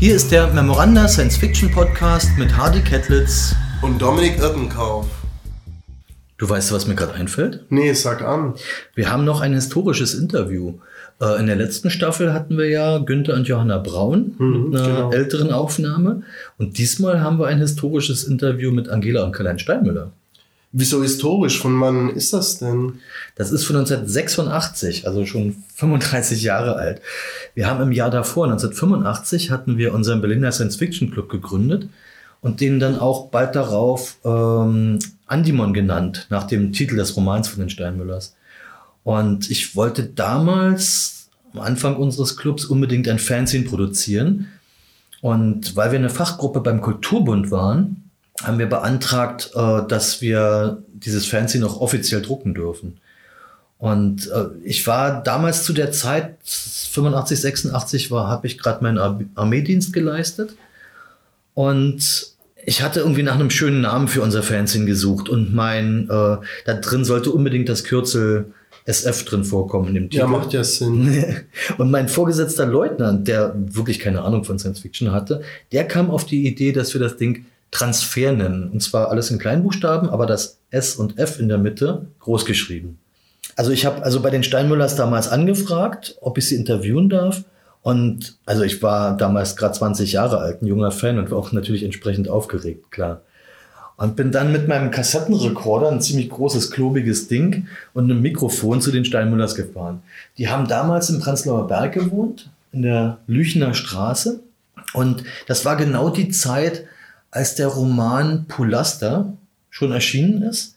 Hier ist der Memoranda Science Fiction Podcast mit Hardy Kettlitz und Dominik Irtenkauf. Du weißt, was mir gerade einfällt? Nee, sag an. Wir haben noch ein historisches Interview. Äh, in der letzten Staffel hatten wir ja Günther und Johanna Braun mhm, mit einer genau. älteren Aufnahme. Und diesmal haben wir ein historisches Interview mit Angela und Karl-Heinz Steinmüller. Wieso historisch? Von wann ist das denn? Das ist von 1986, also schon 35 Jahre alt. Wir haben im Jahr davor, 1985, hatten wir unseren Berliner Science Fiction Club gegründet und den dann auch bald darauf ähm, Andimon genannt, nach dem Titel des Romans von den Steinmüllers. Und ich wollte damals am Anfang unseres Clubs unbedingt ein Fanzine produzieren. Und weil wir eine Fachgruppe beim Kulturbund waren, haben wir beantragt, äh, dass wir dieses Fanzine auch offiziell drucken dürfen. Und äh, ich war damals zu der Zeit, 85, 86 war, habe ich gerade meinen Ar Armeedienst geleistet. Und ich hatte irgendwie nach einem schönen Namen für unser Fanzine gesucht. Und mein, äh, da drin sollte unbedingt das Kürzel SF drin vorkommen in dem Titel. Ja, macht ja Sinn. Und mein vorgesetzter Leutnant, der wirklich keine Ahnung von Science Fiction hatte, der kam auf die Idee, dass wir das Ding Transfer nennen. Und zwar alles in Kleinbuchstaben, aber das S und F in der Mitte groß geschrieben. Also ich habe also bei den Steinmüllers damals angefragt, ob ich sie interviewen darf. Und also ich war damals gerade 20 Jahre alt, ein junger Fan und war auch natürlich entsprechend aufgeregt, klar. Und bin dann mit meinem Kassettenrekorder, ein ziemlich großes, klobiges Ding und einem Mikrofon zu den Steinmüllers gefahren. Die haben damals im Prenzlauer Berg gewohnt, in der Lüchener Straße. Und das war genau die Zeit, als der Roman Pulaster schon erschienen ist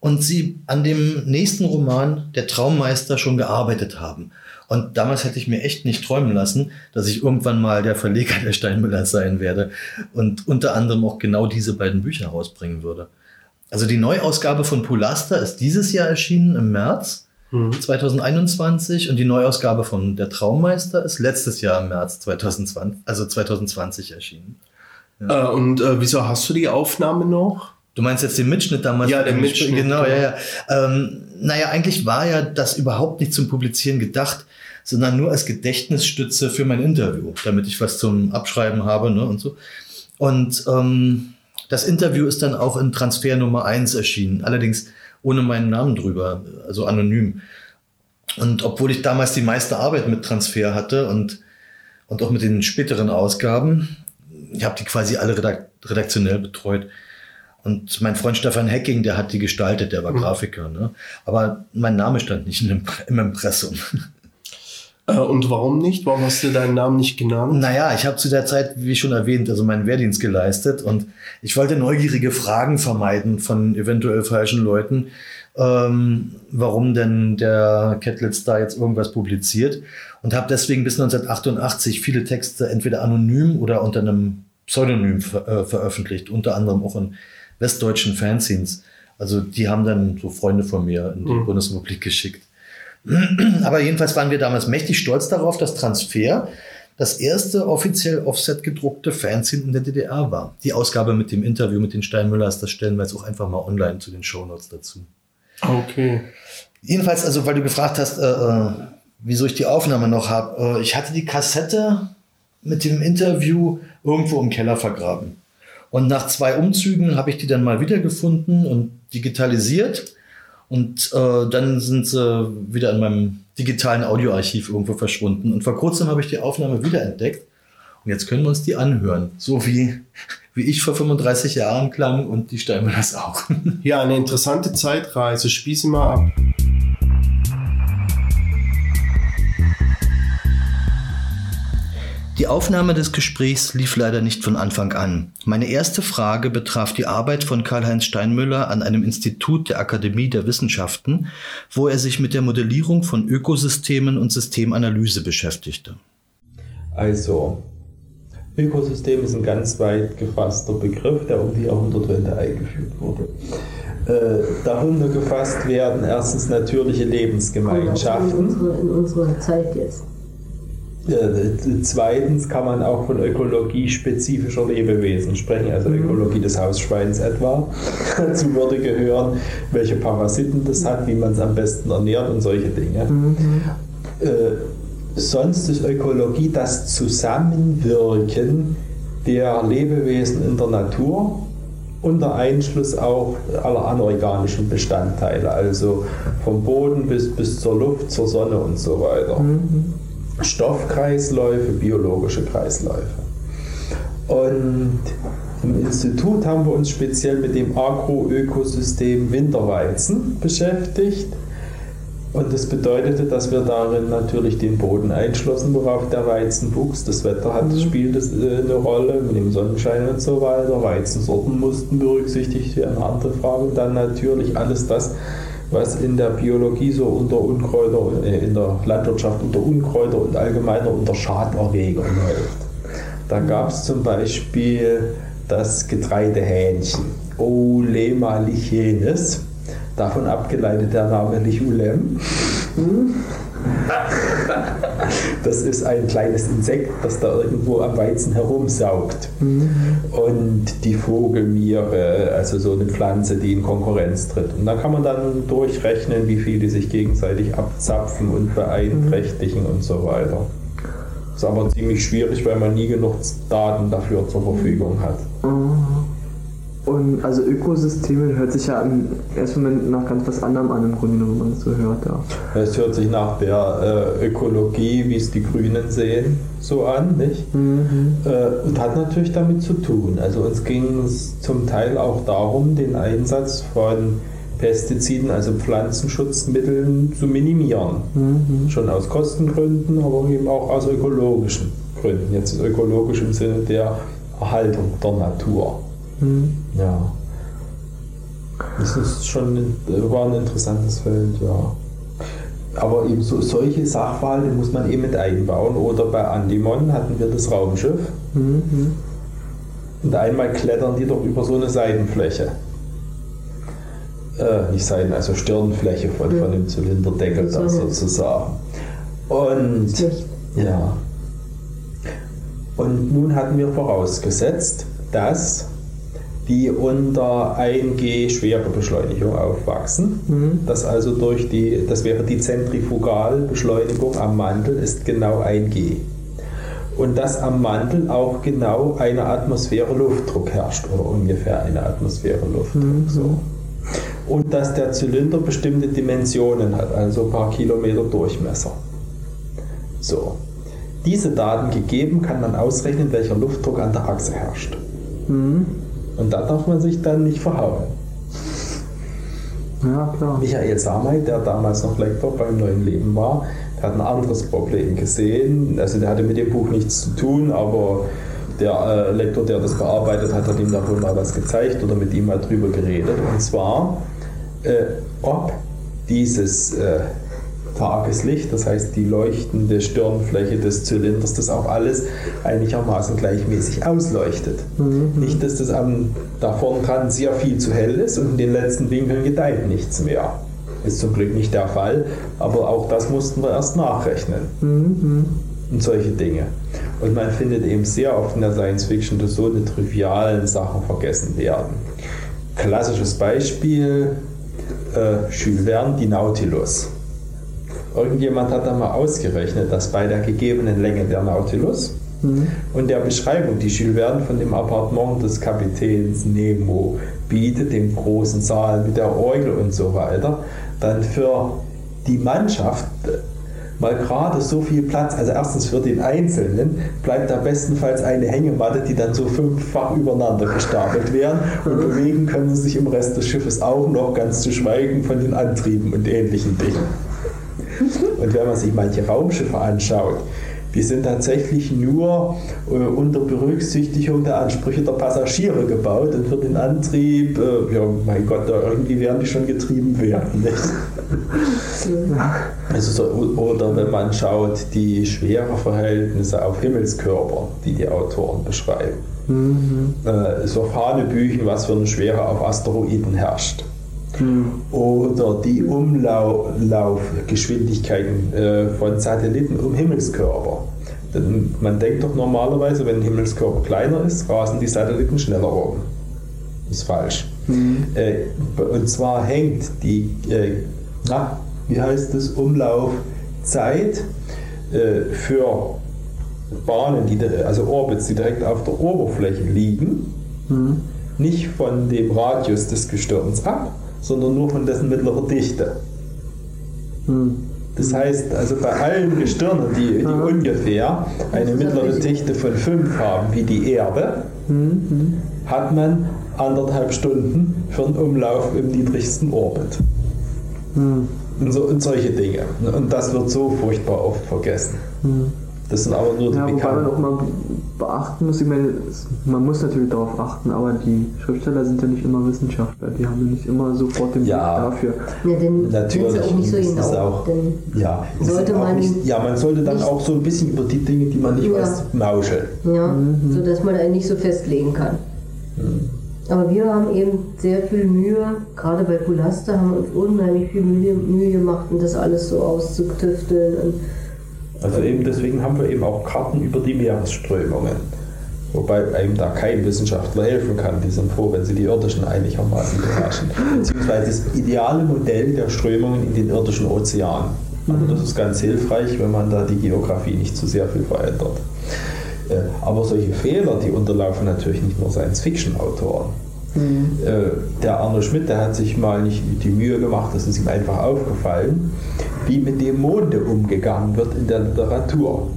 und sie an dem nächsten Roman Der Traummeister schon gearbeitet haben. Und damals hätte ich mir echt nicht träumen lassen, dass ich irgendwann mal der Verleger der Steinmüller sein werde und unter anderem auch genau diese beiden Bücher rausbringen würde. Also die Neuausgabe von Pulaster ist dieses Jahr erschienen im März mhm. 2021 und die Neuausgabe von Der Traummeister ist letztes Jahr im März 2020, also 2020 erschienen. Ja. Äh, und äh, wieso hast du die Aufnahme noch? Du meinst jetzt den Mitschnitt damals? Ja, den Mitschnitt. Genau, ja, ja. Ähm, naja, eigentlich war ja das überhaupt nicht zum Publizieren gedacht, sondern nur als Gedächtnisstütze für mein Interview, damit ich was zum Abschreiben habe ne, und so. Und ähm, das Interview ist dann auch in Transfer Nummer 1 erschienen, allerdings ohne meinen Namen drüber, also anonym. Und obwohl ich damals die meiste Arbeit mit Transfer hatte und, und auch mit den späteren Ausgaben, ich habe die quasi alle redaktionell betreut. Und mein Freund Stefan Hecking, der hat die gestaltet, der war mhm. Grafiker. Ne? Aber mein Name stand nicht im, im Impressum. Äh, und warum nicht? Warum hast du deinen Namen nicht genannt? Naja, ich habe zu der Zeit, wie schon erwähnt, also meinen Wehrdienst geleistet und ich wollte neugierige Fragen vermeiden von eventuell falschen Leuten, ähm, warum denn der Kettlitz da jetzt irgendwas publiziert und habe deswegen bis 1988 viele Texte entweder anonym oder unter einem Pseudonym ver äh, veröffentlicht, unter anderem auch in westdeutschen Fanzines. Also die haben dann so Freunde von mir in die mhm. Bundesrepublik geschickt. Aber jedenfalls waren wir damals mächtig stolz darauf, dass Transfer das erste offiziell offset gedruckte Fanzine in der DDR war. Die Ausgabe mit dem Interview mit den Steinmüllers, das stellen wir jetzt auch einfach mal online zu den Shownotes dazu. Okay. Jedenfalls, also weil du gefragt hast, äh, äh wieso ich die Aufnahme noch habe. Äh, ich hatte die Kassette mit dem Interview irgendwo im Keller vergraben. Und nach zwei Umzügen habe ich die dann mal wiedergefunden und digitalisiert. Und äh, dann sind sie wieder in meinem digitalen Audioarchiv irgendwo verschwunden. Und vor kurzem habe ich die Aufnahme wiederentdeckt. Und jetzt können wir uns die anhören. So wie, wie ich vor 35 Jahren klang und die Steinmüllers auch. Ja, eine interessante Zeitreise. Spiel sie mal ab. Die Aufnahme des Gesprächs lief leider nicht von Anfang an. Meine erste Frage betraf die Arbeit von Karl-Heinz Steinmüller an einem Institut der Akademie der Wissenschaften, wo er sich mit der Modellierung von Ökosystemen und Systemanalyse beschäftigte. Also, Ökosystem ist ein ganz weit gefasster Begriff, der um die Jahrhundertwende eingeführt wurde. Äh, darunter gefasst werden erstens natürliche Lebensgemeinschaften. In unserer, in unserer Zeit jetzt. Zweitens kann man auch von Ökologie spezifischer Lebewesen sprechen, also mhm. Ökologie des Hausschweins etwa. Dazu würde gehören, welche Parasiten das hat, wie man es am besten ernährt und solche Dinge. Mhm. Äh, sonst ist Ökologie das Zusammenwirken der Lebewesen in der Natur unter Einschluss auch aller anorganischen Bestandteile, also vom Boden bis, bis zur Luft, zur Sonne und so weiter. Stoffkreisläufe, biologische Kreisläufe. Und im Institut haben wir uns speziell mit dem Agroökosystem Winterweizen beschäftigt. Und das bedeutete, dass wir darin natürlich den Boden einschlossen, worauf der Weizen wuchs. Das Wetter hat, spielt äh, eine Rolle mit dem Sonnenschein und so weiter. Weizensorten mussten berücksichtigt werden, andere Frage. Und dann natürlich alles das, was in der Biologie so unter Unkräuter, äh, in der Landwirtschaft unter Unkräuter und allgemeiner unter Schaderreger läuft. Da gab es zum Beispiel das Getreidehähnchen, Olema lichenis Davon abgeleitet der Name Lichulem. Das ist ein kleines Insekt, das da irgendwo am Weizen herumsaugt. Und die Vogelmiere, also so eine Pflanze, die in Konkurrenz tritt. Und da kann man dann durchrechnen, wie viel die sich gegenseitig abzapfen und beeinträchtigen und so weiter. Ist aber ziemlich schwierig, weil man nie genug Daten dafür zur Verfügung hat. Und also Ökosysteme hört sich ja im ersten Moment nach ganz was anderem an, im Grunde genommen, wenn man das so hört. Ja. Es hört sich nach der äh, Ökologie, wie es die Grünen sehen, so an, nicht? Äh, und hat natürlich damit zu tun. Also uns ging es zum Teil auch darum, den Einsatz von Pestiziden, also Pflanzenschutzmitteln, zu minimieren. Schon aus Kostengründen, aber eben auch aus ökologischen Gründen. Jetzt ökologisch im Sinne der Erhaltung der Natur. Ja. Das ist schon ein, war ein interessantes Feld, ja. Aber eben so, solche Sachverhalte muss man eben mit einbauen. Oder bei Andimon hatten wir das Raumschiff. Und einmal klettern die doch über so eine Seitenfläche. Äh, nicht Seiten, also Stirnfläche von, von dem Zylinderdeckel da sozusagen. Und ja. Und nun hatten wir vorausgesetzt, dass die unter 1G Schwerebeschleunigung aufwachsen. Das also durch die, das wäre die Zentrifugalbeschleunigung am Mantel, ist genau 1G. Und dass am Mantel auch genau eine Atmosphäre Luftdruck herrscht oder ungefähr eine Atmosphäre Luftdruck. So. Und dass der Zylinder bestimmte Dimensionen hat, also ein paar Kilometer Durchmesser. So. Diese Daten gegeben, kann man ausrechnen, welcher Luftdruck an der Achse herrscht. Und da darf man sich dann nicht verhauen. Ja, klar. Michael Samay, der damals noch Lektor beim Neuen Leben war, der hat ein anderes Problem gesehen. Also der hatte mit dem Buch nichts zu tun, aber der äh, Lektor, der das bearbeitet hat, hat ihm da wohl mal was gezeigt oder mit ihm mal drüber geredet. Und zwar, äh, ob dieses äh, Tageslicht, das heißt die leuchtende Stirnfläche des Zylinders, das auch alles einigermaßen gleichmäßig ausleuchtet. Nicht, dass das am, da vorn dran sehr viel zu hell ist und in den letzten Winkeln gedeiht nichts mehr. Ist zum Glück nicht der Fall, aber auch das mussten wir erst nachrechnen. Und solche Dinge. Und man findet eben sehr oft in der Science Fiction, dass so eine trivialen Sachen vergessen werden. Klassisches Beispiel, äh, Jules Verne, die Nautilus. Irgendjemand hat da mal ausgerechnet, dass bei der gegebenen Länge der Nautilus und der Beschreibung, die Jules Verne von dem Appartement des Kapitäns Nemo bietet, dem großen Saal mit der Orgel und so weiter, dann für die Mannschaft mal gerade so viel Platz, also erstens für den Einzelnen, bleibt da bestenfalls eine Hängematte, die dann so fünffach übereinander gestapelt werden und bewegen können sie sich im Rest des Schiffes auch noch, ganz zu schweigen von den Antrieben und ähnlichen Dingen. Und wenn man sich manche Raumschiffe anschaut, die sind tatsächlich nur äh, unter Berücksichtigung der Ansprüche der Passagiere gebaut und für den Antrieb, äh, ja, mein Gott, da irgendwie werden die schon getrieben werden. Also so, oder wenn man schaut, die Schwereverhältnisse auf Himmelskörper, die die Autoren beschreiben. Äh, so Hanebüchen, was für eine Schwere auf Asteroiden herrscht oder die Umlaufgeschwindigkeiten äh, von Satelliten um Himmelskörper. Denn man denkt doch normalerweise, wenn ein Himmelskörper kleiner ist, rasen die Satelliten schneller rum. Ist falsch. Äh, und zwar hängt die, äh, na, wie heißt das, Umlaufzeit äh, für Bahnen, die, di- also Orbits, die direkt auf der Oberfläche liegen, nicht von dem Radius des Gestirns ab, sondern nur von dessen mittlerer Dichte. Das heißt, also bei allen Gestirnen, die, die ungefähr eine mittlere Dichte von 5 haben, wie die Erde, hat man anderthalb Stunden für einen Umlauf im niedrigsten Orbit. Und, so, und solche Dinge. Und das wird so furchtbar oft vergessen. Das sind aber nur die Ja, wobei man Bekannten. auch mal beachten muss, ich meine, man muss natürlich darauf achten, aber die Schriftsteller sind ja nicht immer Wissenschaftler, die haben ja nicht immer sofort den Ja. Blick dafür. Ja, denn Natürlich, sind sie auch nicht so das ist genau. auch- Ja, Sollte man nicht, ja, man sollte dann auch so ein bisschen über die Dinge, die man nicht Ja. weiß, mauscheln. ja, so dass man einen nicht so festlegen kann. Aber wir haben eben sehr viel Mühe, gerade bei Pulaster haben wir uns unheimlich viel Mühe, Mühe gemacht, um das alles so auszutüfteln. Und Also eben deswegen haben wir eben auch Karten über die Meeresströmungen. Wobei einem da kein Wissenschaftler helfen kann. Die sind froh, wenn sie die irdischen einigermaßen beherrschen. Beziehungsweise das ideale Modell der Strömungen in den irdischen Ozeanen. Also das ist ganz hilfreich, wenn man da die Geografie nicht zu sehr viel verändert. Äh, Aber solche Fehler, die unterlaufen natürlich nicht nur Science-Fiction-Autoren. Äh, Der Arno Schmidt, der hat sich mal nicht die Mühe gemacht, das ist ihm einfach aufgefallen, wie mit dem Monde umgegangen wird in der Literatur.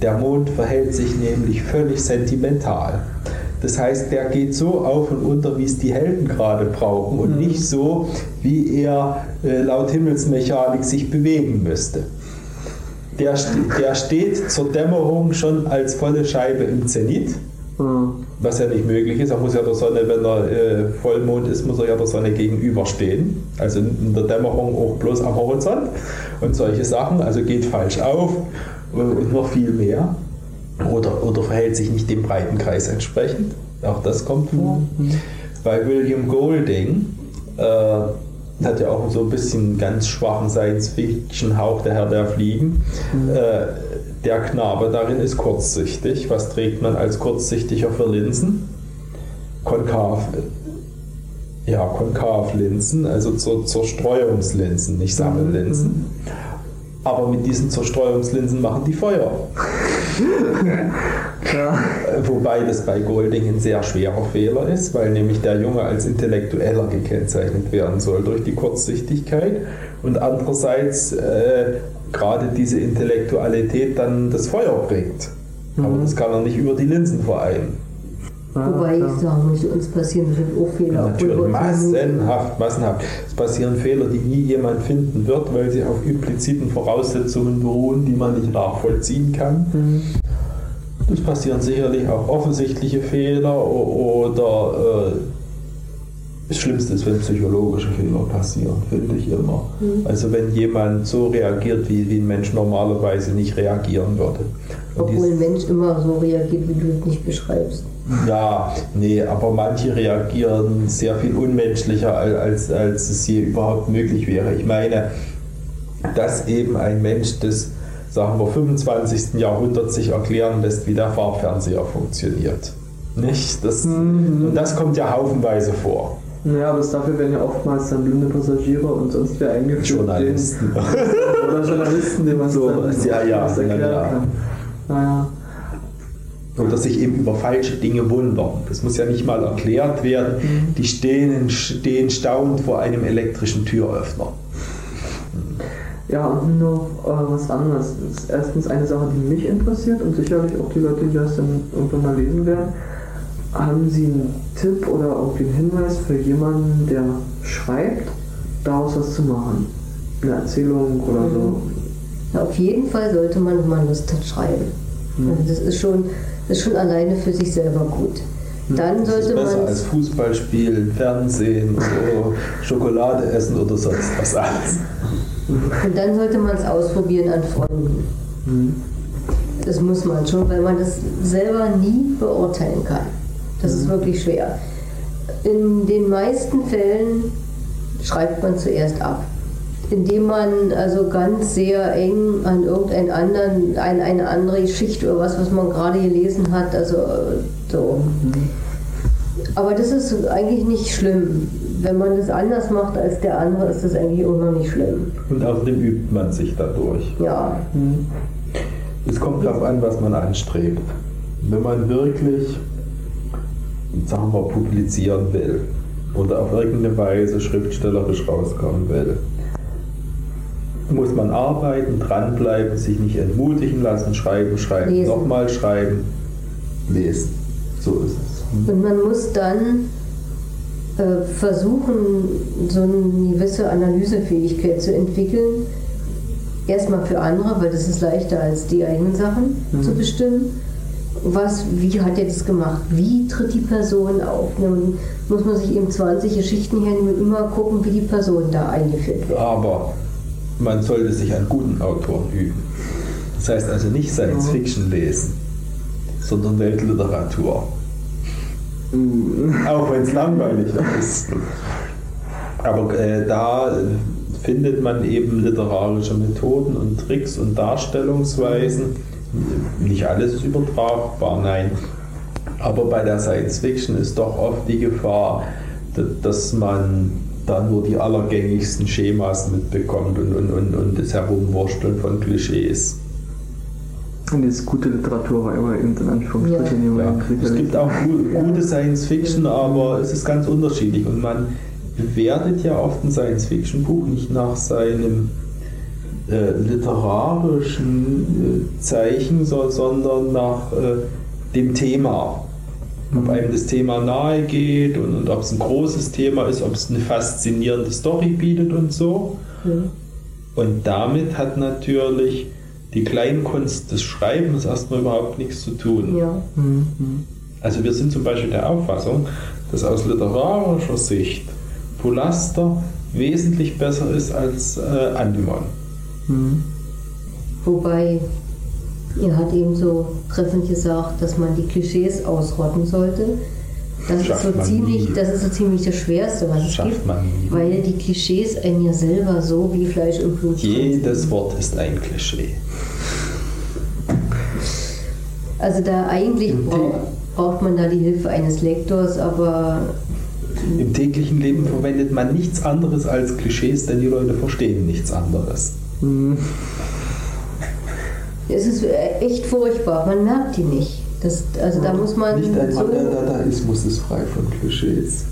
Der Mond verhält sich nämlich völlig sentimental. Das heißt, der geht so auf und unter, wie es die Helden gerade brauchen und nicht so, wie er äh, laut Himmelsmechanik sich bewegen müsste. Der, der steht zur Dämmerung schon als volle Scheibe im Zenit Ja. Was ja nicht möglich ist. Er muss ja der Sonne, wenn er äh, Vollmond ist, muss er ja der Sonne gegenüberstehen. Also in der Dämmerung auch bloß am Horizont und solche Sachen. Also geht falsch auf äh, und noch viel mehr. Oder, oder verhält sich nicht dem Breitenkreis entsprechend. Auch das kommt vor. Bei William Golding äh, hat ja auch so ein bisschen ganz schwachen Science-Fiction-Hauch, der Herr der Fliegen. Äh, der Knabe darin ist kurzsichtig. Was trägt man als kurzsichtiger für Linsen? Konkav. Ja, Konkavlinsen, also zur Zerstreuungslinsen, nicht Sammellinsen. Aber mit diesen Zerstreuungslinsen machen die Feuer. Ja. Wobei das bei Golding ein sehr schwerer Fehler ist, weil nämlich der Junge als Intellektueller gekennzeichnet werden soll durch die Kurzsichtigkeit und andererseits äh, gerade diese Intellektualität dann das Feuer bringt. Aber das kann er nicht über die Linsen vereinen. wobei ja. ich sagen muss, uns passieren bestimmt auch Fehler. Natürlich, massenhaft, massenhaft. Es passieren Fehler, die nie jemand finden wird, weil sie auf impliziten Voraussetzungen beruhen, die man nicht nachvollziehen kann. Es passieren sicherlich auch offensichtliche Fehler oder äh, das Schlimmste ist, wenn psychologische Fehler passieren, finde ich immer. Also wenn jemand so reagiert, wie, wie ein Mensch normalerweise nicht reagieren würde. Und Obwohl ein Mensch immer so reagiert, wie du es nicht beschreibst. ja, nee, aber manche reagieren sehr viel unmenschlicher, al- als, als es hier überhaupt möglich wäre. Ich meine, dass eben ein Mensch des, sagen wir, 25. Jahrhunderts sich erklären lässt, wie der Farbfernseher funktioniert. Nicht? Das, Und das kommt ja haufenweise vor. Ja, aber dafür werden ja oftmals dann blinde Passagiere und sonst wer eingeführt. Journalisten. denen- Oder Journalisten, denen man So, dann ja, ja, was erklären ja, ja. kann. Naja. Oder sich eben über falsche Dinge wundern. Das muss ja nicht mal erklärt werden. Die stehen, stehen staunend vor einem elektrischen Türöffner. Ja, und noch äh, was anderes. Das ist erstens eine Sache, die mich interessiert und sicherlich auch die Leute, die das dann irgendwann mal lesen werden. Haben Sie einen Tipp oder irgendwie einen Hinweis für jemanden, der schreibt, daraus was zu machen? Eine Erzählung oder so? Ja, auf jeden Fall sollte man, wenn man Lust hat, schreiben. Also das ist schon, das ist schon alleine für sich selber gut. Dann Das ist sollte besser man als Fußball spielen, Fernsehen, oder Schokolade essen oder sonst was alles. und dann sollte man es ausprobieren an Freunden. Das muss man schon, weil man das selber nie beurteilen kann. Das ist wirklich schwer. In den meisten Fällen schreibt man zuerst ab. Indem man also ganz sehr eng an irgendeinen anderen, an eine andere Geschichte oder was, was man gerade gelesen hat, also äh, so. Aber das ist eigentlich nicht schlimm. Wenn man das anders macht als der andere, ist das eigentlich auch noch nicht schlimm. Und außerdem übt man sich dadurch. Ja. Es kommt darauf an, was man anstrebt. Wenn man wirklich, sagen wir, publizieren will oder auf irgendeine Weise schriftstellerisch rauskommen will, muss man arbeiten, dranbleiben, sich nicht entmutigen lassen, schreiben, schreiben, nochmal schreiben, lesen. So ist es. Und man muss dann äh, versuchen, so eine gewisse Analysefähigkeit zu entwickeln. Erstmal für andere, weil das ist leichter als die eigenen Sachen zu bestimmen. Was, wie hat er das gemacht? Wie tritt die Person auf? Dann muss man sich eben 20 Geschichten hernehmen und immer gucken, wie die Person da eingeführt wird. Aber man sollte sich an guten Autoren üben. Das heißt also nicht Science Fiction lesen, sondern Weltliteratur. Auch wenn es langweilig ist. Aber äh, da findet man eben literarische Methoden und Tricks und Darstellungsweisen. Nicht alles ist übertragbar, nein. Aber bei der Science Fiction ist doch oft die Gefahr, dass man da nur die allergängigsten Schemas mitbekommt und, und, und, und das Herumwursteln von Klischees. Und jetzt gute Literatur war immer eben in Anführungsstrichen Ja. Ja, es gibt auch gu- gute Science Fiction, aber es ist ganz unterschiedlich und man bewertet ja oft ein Science Fiction Buch nicht nach seinem äh, literarischen äh, Zeichen, so, sondern nach äh, dem Thema. Ob einem das Thema nahe geht und, und ob es ein großes Thema ist, ob es eine faszinierende Story bietet und so. Und damit hat natürlich die Kleinkunst des Schreibens erstmal überhaupt nichts zu tun. Ja. Mhm. Also wir sind zum Beispiel der Auffassung, dass aus literarischer Sicht Polaster wesentlich besser ist als äh, Andemon. Mhm. Wobei, ihr hat eben so treffend gesagt, dass man die Klischees ausrotten sollte. Das ist, so ziemlich, nie. das ist so ziemlich das Schwerste, was es Schafft gibt. Weil die Klischees einen ja selber so wie Fleisch im Blut sind. Jedes Wort ist ein Klischee. Also da eigentlich braucht, braucht man da die Hilfe eines Lektors, aber Im täglichen Leben verwendet man nichts anderes als Klischees, denn die Leute verstehen nichts anderes. Mhm. es ist echt furchtbar. Man merkt die nicht. Das, also da muss man Nicht einmal so, der Dadaismus ist frei von Klischees.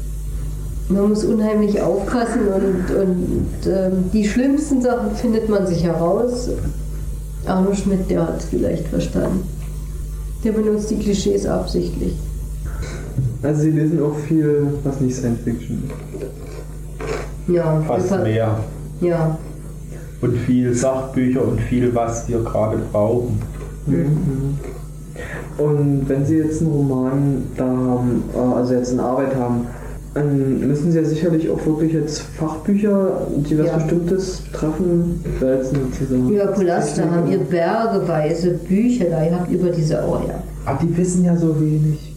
man muss unheimlich aufpassen und, und ähm, die schlimmsten Sachen findet man sich heraus. Arno Schmidt, der hat es vielleicht verstanden. Der benutzt die Klischees absichtlich. Also Sie lesen auch viel, was nicht Science Fiction ist. Ja, Fast mehr. Ja, Und viel Sachbücher und viel, was wir gerade brauchen. Mhm. Und wenn Sie jetzt einen Roman da haben, äh, also jetzt in Arbeit haben, dann müssen Sie ja sicherlich auch wirklich jetzt Fachbücher, die was Ja. Bestimmtes treffen, wälzen sozusagen. über Polaster haben ihr bergeweise Bücher da gehabt über diese Auer. Aber die wissen ja so wenig.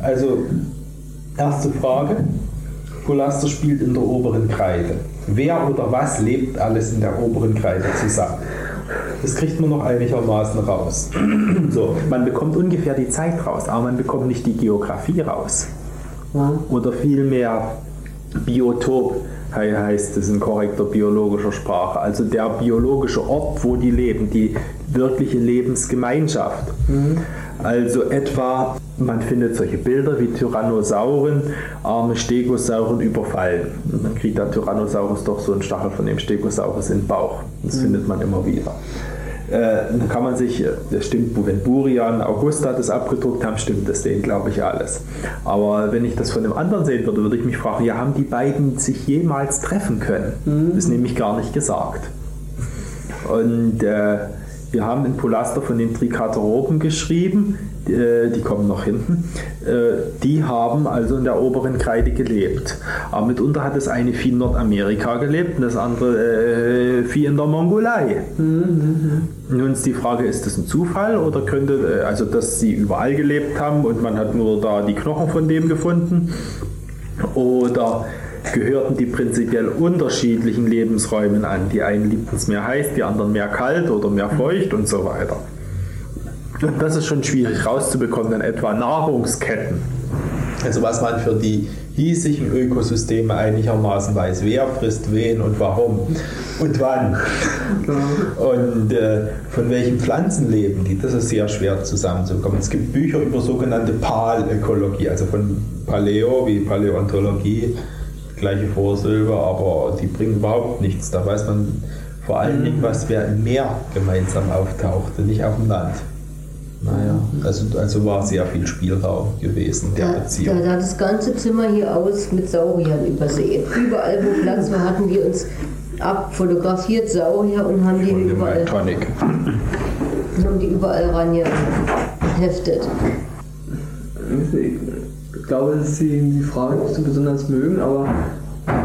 Also, erste Frage. Polaster spielt in der oberen Kreide. Wer oder was lebt alles in der oberen Kreide zusammen? Das kriegt man noch einigermaßen raus. So, man bekommt ungefähr die Zeit raus, aber man bekommt nicht die Geografie raus. Ja. Oder vielmehr Biotop heißt es in korrekter biologischer Sprache. Also der biologische Ort, wo die leben, die wirkliche Lebensgemeinschaft. Also etwa, man findet solche Bilder wie Tyrannosauren, arme Stegosauren überfallen. Und dann kriegt der Tyrannosaurus doch so einen Stachel von dem Stegosaurus in den Bauch. Das findet man immer wieder. Äh, kann man sich, äh, das stimmt, wenn Burian, Augusta das abgedruckt haben, stimmt das denen, glaube ich, alles. Aber wenn ich das von einem anderen sehen würde, würde ich mich fragen, ja, haben die beiden sich jemals treffen können? Das ist nämlich gar nicht gesagt. Und äh, wir haben in Polaster von den Triceratopen geschrieben, äh, die kommen noch hinten. Äh, die haben also in der oberen Kreide gelebt. Aber mitunter hat das eine Vieh in Nordamerika gelebt und das andere äh, Vieh in der Mongolei. Nun ist die Frage, ist das ein Zufall oder könnte, äh, also dass sie überall gelebt haben und man hat nur da die Knochen von dem gefunden? Oder gehörten die prinzipiell unterschiedlichen Lebensräumen an? Die einen liebten es mehr heiß, die anderen mehr kalt oder mehr feucht und so weiter. Und das ist schon schwierig rauszubekommen, in etwa Nahrungsketten. Also was man für die hiesigen Ökosysteme einigermaßen weiß, wer frisst wen und warum und wann und äh, von welchen Pflanzen leben die, das ist sehr schwer zusammenzukommen. Es gibt Bücher über sogenannte Palökologie, also von Paleo wie Paläontologie, gleiche Vorsilbe, aber die bringen überhaupt nichts. Da weiß man vor allen Dingen, was wer im Meer gemeinsam auftauchte, nicht auf dem Land. Naja, also, also war sehr viel Spielraum gewesen der Da, da Beziehung. sah das ganze Zimmer hier aus mit Sauriern übersehen. Überall, wo Platz war, hatten wir uns abfotografiert, Saurier, und haben die Und überall, Tonic. haben die überall rangeheftet. Ich glaube, dass Sie die Frage nicht so besonders mögen, aber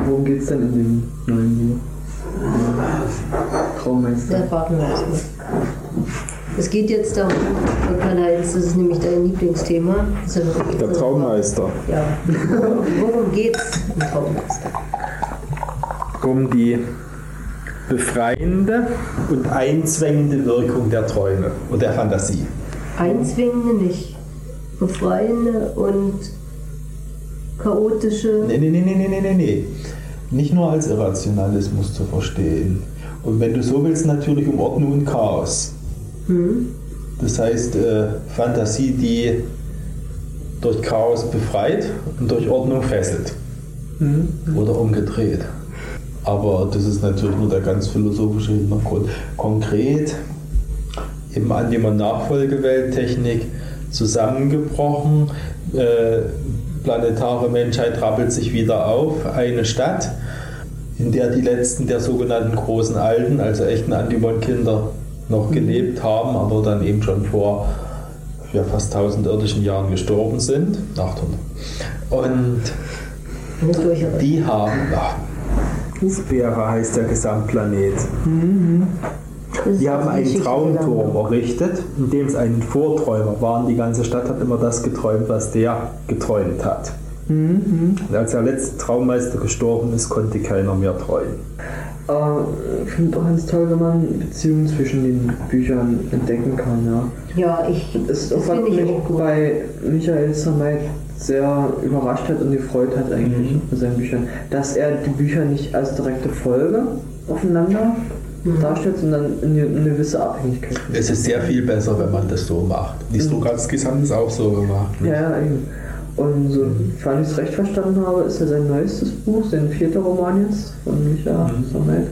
worum geht es denn in dem neuen Buch? Traummeister. warten wir erstmal. Es geht jetzt darum, Karl-Heinz, das ist nämlich dein Lieblingsthema. Der Traummeister. Ja. Worum geht's im Traummeister? um die befreiende und einzwängende Wirkung der Träume und der Fantasie. Einzwingende nicht. Befreiende und chaotische. Nee, nee, nee, nee, nee, nee, nee, nee. Nicht nur als Irrationalismus zu verstehen. Und wenn du so willst, natürlich um Ordnung und Chaos. Hm? Das heißt, äh, Fantasie, die durch Chaos befreit und durch Ordnung fesselt. Oder umgedreht. Aber das ist natürlich nur der ganz philosophische Hintergrund. Konkret eben an die Nachfolgewelttechnik zusammengebrochen. Äh, planetare Menschheit rappelt sich wieder auf. Eine Stadt, in der die letzten der sogenannten großen Alten, also echten Antimon-Kinder, noch gelebt haben, aber dann eben schon vor ja, fast 1000 irdischen Jahren gestorben sind. 800. Und die haben. Ach, Ufbeere heißt der Gesamtplanet. Ist Die haben einen Traumturm errichtet, in dem es einen Vorträumer war. Und die ganze Stadt hat immer das geträumt, was der geträumt hat. Und als der letzte Traummeister gestorben ist, konnte keiner mehr träumen. Äh, ich finde auch ganz toll, wenn man Beziehungen zwischen den Büchern entdecken kann. Ja. Ja, ich, Das, das hat finde ich mich auch gut. bei Michael Samait sehr überrascht hat und gefreut hat eigentlich Mhm. mit seinen Büchern, dass er die Bücher nicht als direkte Folge aufeinander Mhm. darstellt, sondern eine, eine gewisse Abhängigkeit. Es ist sehr viel besser, wenn man das so macht. Die Strugatskis haben es auch so gemacht. Ja, ja, eben. Und so, Mhm. falls ich es recht verstanden habe, ist ja sein neuestes Buch, sein vierter Roman jetzt von Michael Mhm.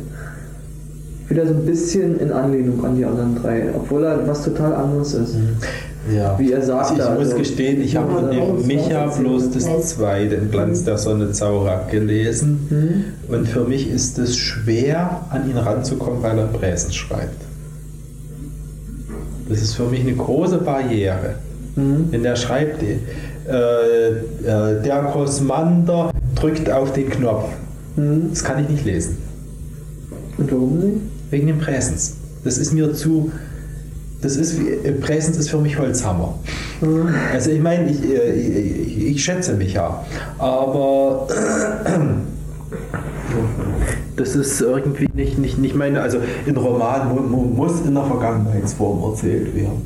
Wieder so ein bisschen in Anlehnung an die anderen drei, obwohl er was total anderes ist. Ja. Wie er sagt, Ich muss also- gestehen, ich habe von dem Micha bloß das zweite, den Glanz der Sonne Zaurak, gelesen. Und für mich ist es schwer, an ihn ranzukommen, weil er Präsen schreibt. Das ist für mich eine große Barriere. Wenn er schreibt, äh, äh, der Kosmander drückt auf den Knopf. Das kann ich nicht lesen. Und warum nicht? Wegen dem Präsens. Das ist mir zu. Das ist wie, äh, Präsens ist für mich Holzhammer. Also ich meine, ich, äh, ich, ich schätze mich ja. Aber das ist irgendwie nicht, nicht, nicht meine. Also in Roman mu, mu, muss in der Vergangenheitsform erzählt werden.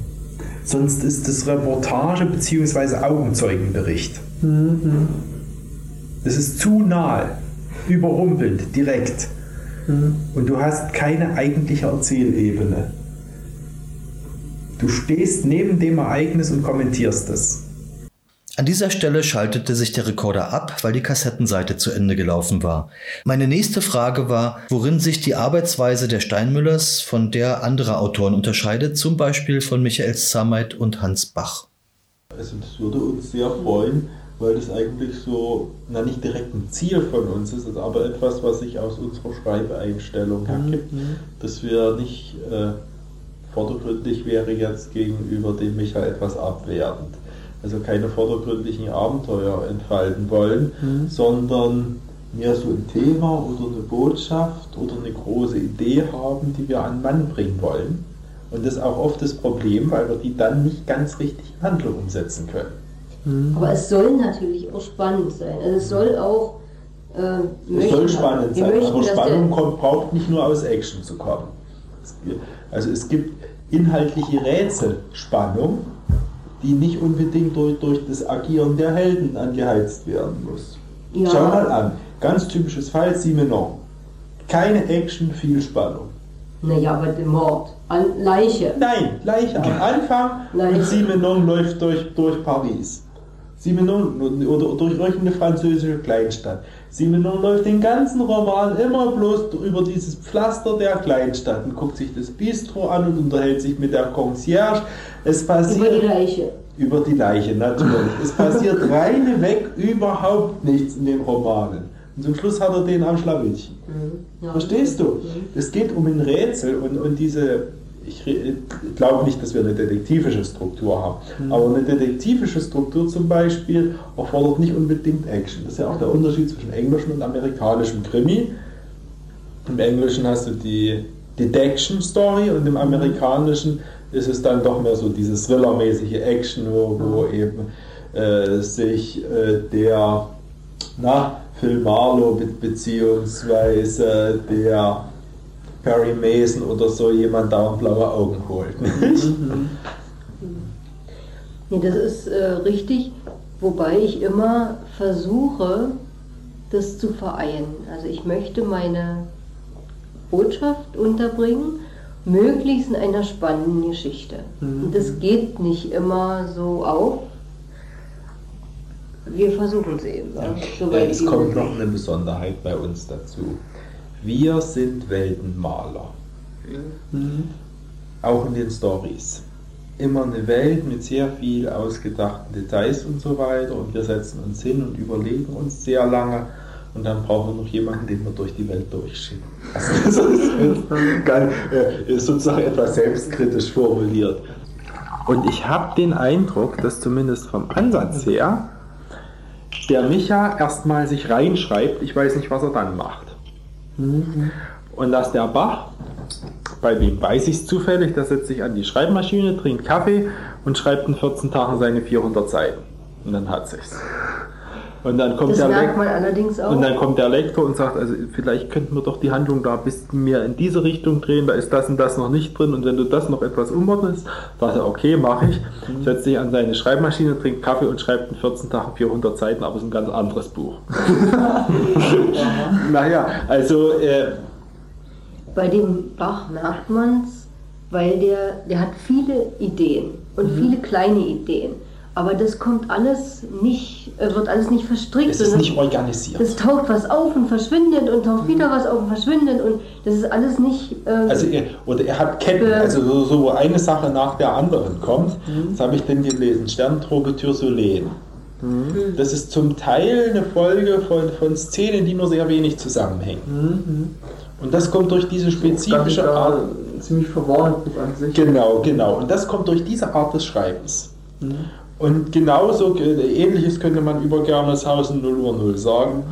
Sonst ist das Reportage bzw. Augenzeugenbericht. Das ist zu nahe, überrumpelnd, direkt. Und du hast keine eigentliche Erzählebene. Du stehst neben dem Ereignis und kommentierst es. An dieser Stelle schaltete sich der Rekorder ab, weil die Kassettenseite zu Ende gelaufen war. Meine nächste Frage war, worin sich die Arbeitsweise der Steinmüllers von der anderer Autoren unterscheidet, zum Beispiel von Michael Samait und Hans Bach. Also das würde uns sehr freuen, weil das eigentlich so, na nicht direkt ein Ziel von uns ist, aber etwas, was sich aus unserer Schreibeinstellung ergibt, dass wir nicht äh, vordergründig wäre jetzt gegenüber dem Micha etwas abwertend. Also keine vordergründigen Abenteuer entfalten wollen, sondern mehr so ein Thema oder eine Botschaft oder eine große Idee haben, die wir an Mann bringen wollen. Und das ist auch oft das Problem, weil wir die dann nicht ganz richtig in Handlung umsetzen können. Aber es soll natürlich auch spannend sein. Also es soll auch. Äh, Es möchten- soll spannend sein, möchten, aber Spannung kommt, braucht nicht nur aus Action zu kommen. Also es gibt inhaltliche Rätselspannung, die nicht unbedingt durch, durch das Agieren der Helden angeheizt werden muss. Ja. Schau mal an, ganz typisches Fall, Simenon. Keine Action, viel Spannung. Naja, aber der Mord. An Leiche. Nein, gleich am Anfang Leiche. und Simenon läuft durch, durch Paris. Simenon oder durch irgendeine französische Kleinstadt. Simenon läuft den ganzen Roman immer bloß über dieses Pflaster der Kleinstadt und guckt sich das Bistro an und unterhält sich mit der Concierge. Es passiert Über die Leiche. über die Leiche, natürlich. Es passiert reineweg überhaupt nichts in den Romanen. Und zum Schluss hat er den am Schlawittchen. Mhm. Ja. Verstehst du? Es geht um ein Rätsel und, und diese, ich re- glaube nicht, dass wir eine detektivische Struktur haben, aber eine detektivische Struktur zum Beispiel erfordert nicht unbedingt Action. Das ist ja auch der Unterschied zwischen englischem und amerikanischem Krimi. Im Englischen hast du die Detection Story und im amerikanischen ist es dann doch mehr so dieses Thriller-mäßige Action, wo, wo eben äh, sich äh, der na, Phil Marlowe be beziehungsweise der Perry Mason oder so jemand da blaue Augen holt. Nicht? Nee, das ist äh, richtig, wobei ich immer versuche, das zu vereinen. Also ich möchte meine Botschaft unterbringen, möglichst in einer spannenden Geschichte. Und das geht nicht immer so auf. Wir versuchen es eben. Ja. soweit es kommt noch eine Besonderheit bei uns dazu. Wir sind Weltenmaler. Auch in den Stories. Immer eine Welt mit sehr viel ausgedachten Details und so weiter. Und wir setzen uns hin und überlegen uns sehr lange. Und dann brauchen wir noch jemanden, den wir durch die Welt durchschicken. Also das ist ganz, äh, ist sozusagen etwas selbstkritisch formuliert. Und ich habe den Eindruck, dass zumindest vom Ansatz her der Micha erstmal sich reinschreibt, ich weiß nicht, was er dann macht. Und dass der Bach, bei dem weiß ich es zufällig, der setzt sich an die Schreibmaschine, trinkt Kaffee und schreibt in 14 Tagen seine 400 Seiten. Und dann hat sich's. Und dann kommt Das der merkt man allerdings auch. und dann kommt der Lektor und sagt, also vielleicht könnten wir doch die Handlung da ein bisschen mehr in diese Richtung drehen, da ist das und das noch nicht drin und wenn du das noch etwas umordnest, sagt er, okay, mache ich. Setzt sich an seine Schreibmaschine, trinkt Kaffee und schreibt in 14 Tagen 400 Seiten, aber es ist ein ganz anderes Buch. naja, also äh, Bei dem Bach merkt man es, weil der, der hat viele Ideen und Mhm. viele kleine Ideen. Aber das kommt alles nicht, äh, wird alles nicht verstrickt. es ist nicht organisiert. es taucht was auf und verschwindet und taucht wieder was auf und verschwindet und das ist alles nicht. ähm, Also er, oder er hat Ketten, Äh. also so, so wo eine Sache nach der anderen kommt. Das habe ich denn gelesen. Sterntrobe Tyrsolen. Das ist zum Teil eine Folge von, von Szenen, die nur sehr wenig zusammenhängen. Und das kommt durch diese spezifische Art. äh, ziemlich verworren an sich. Genau, genau. Und das kommt durch diese Art des Schreibens. Und genauso äh, ähnliches könnte man über Germeshausen 0 Uhr 0 sagen.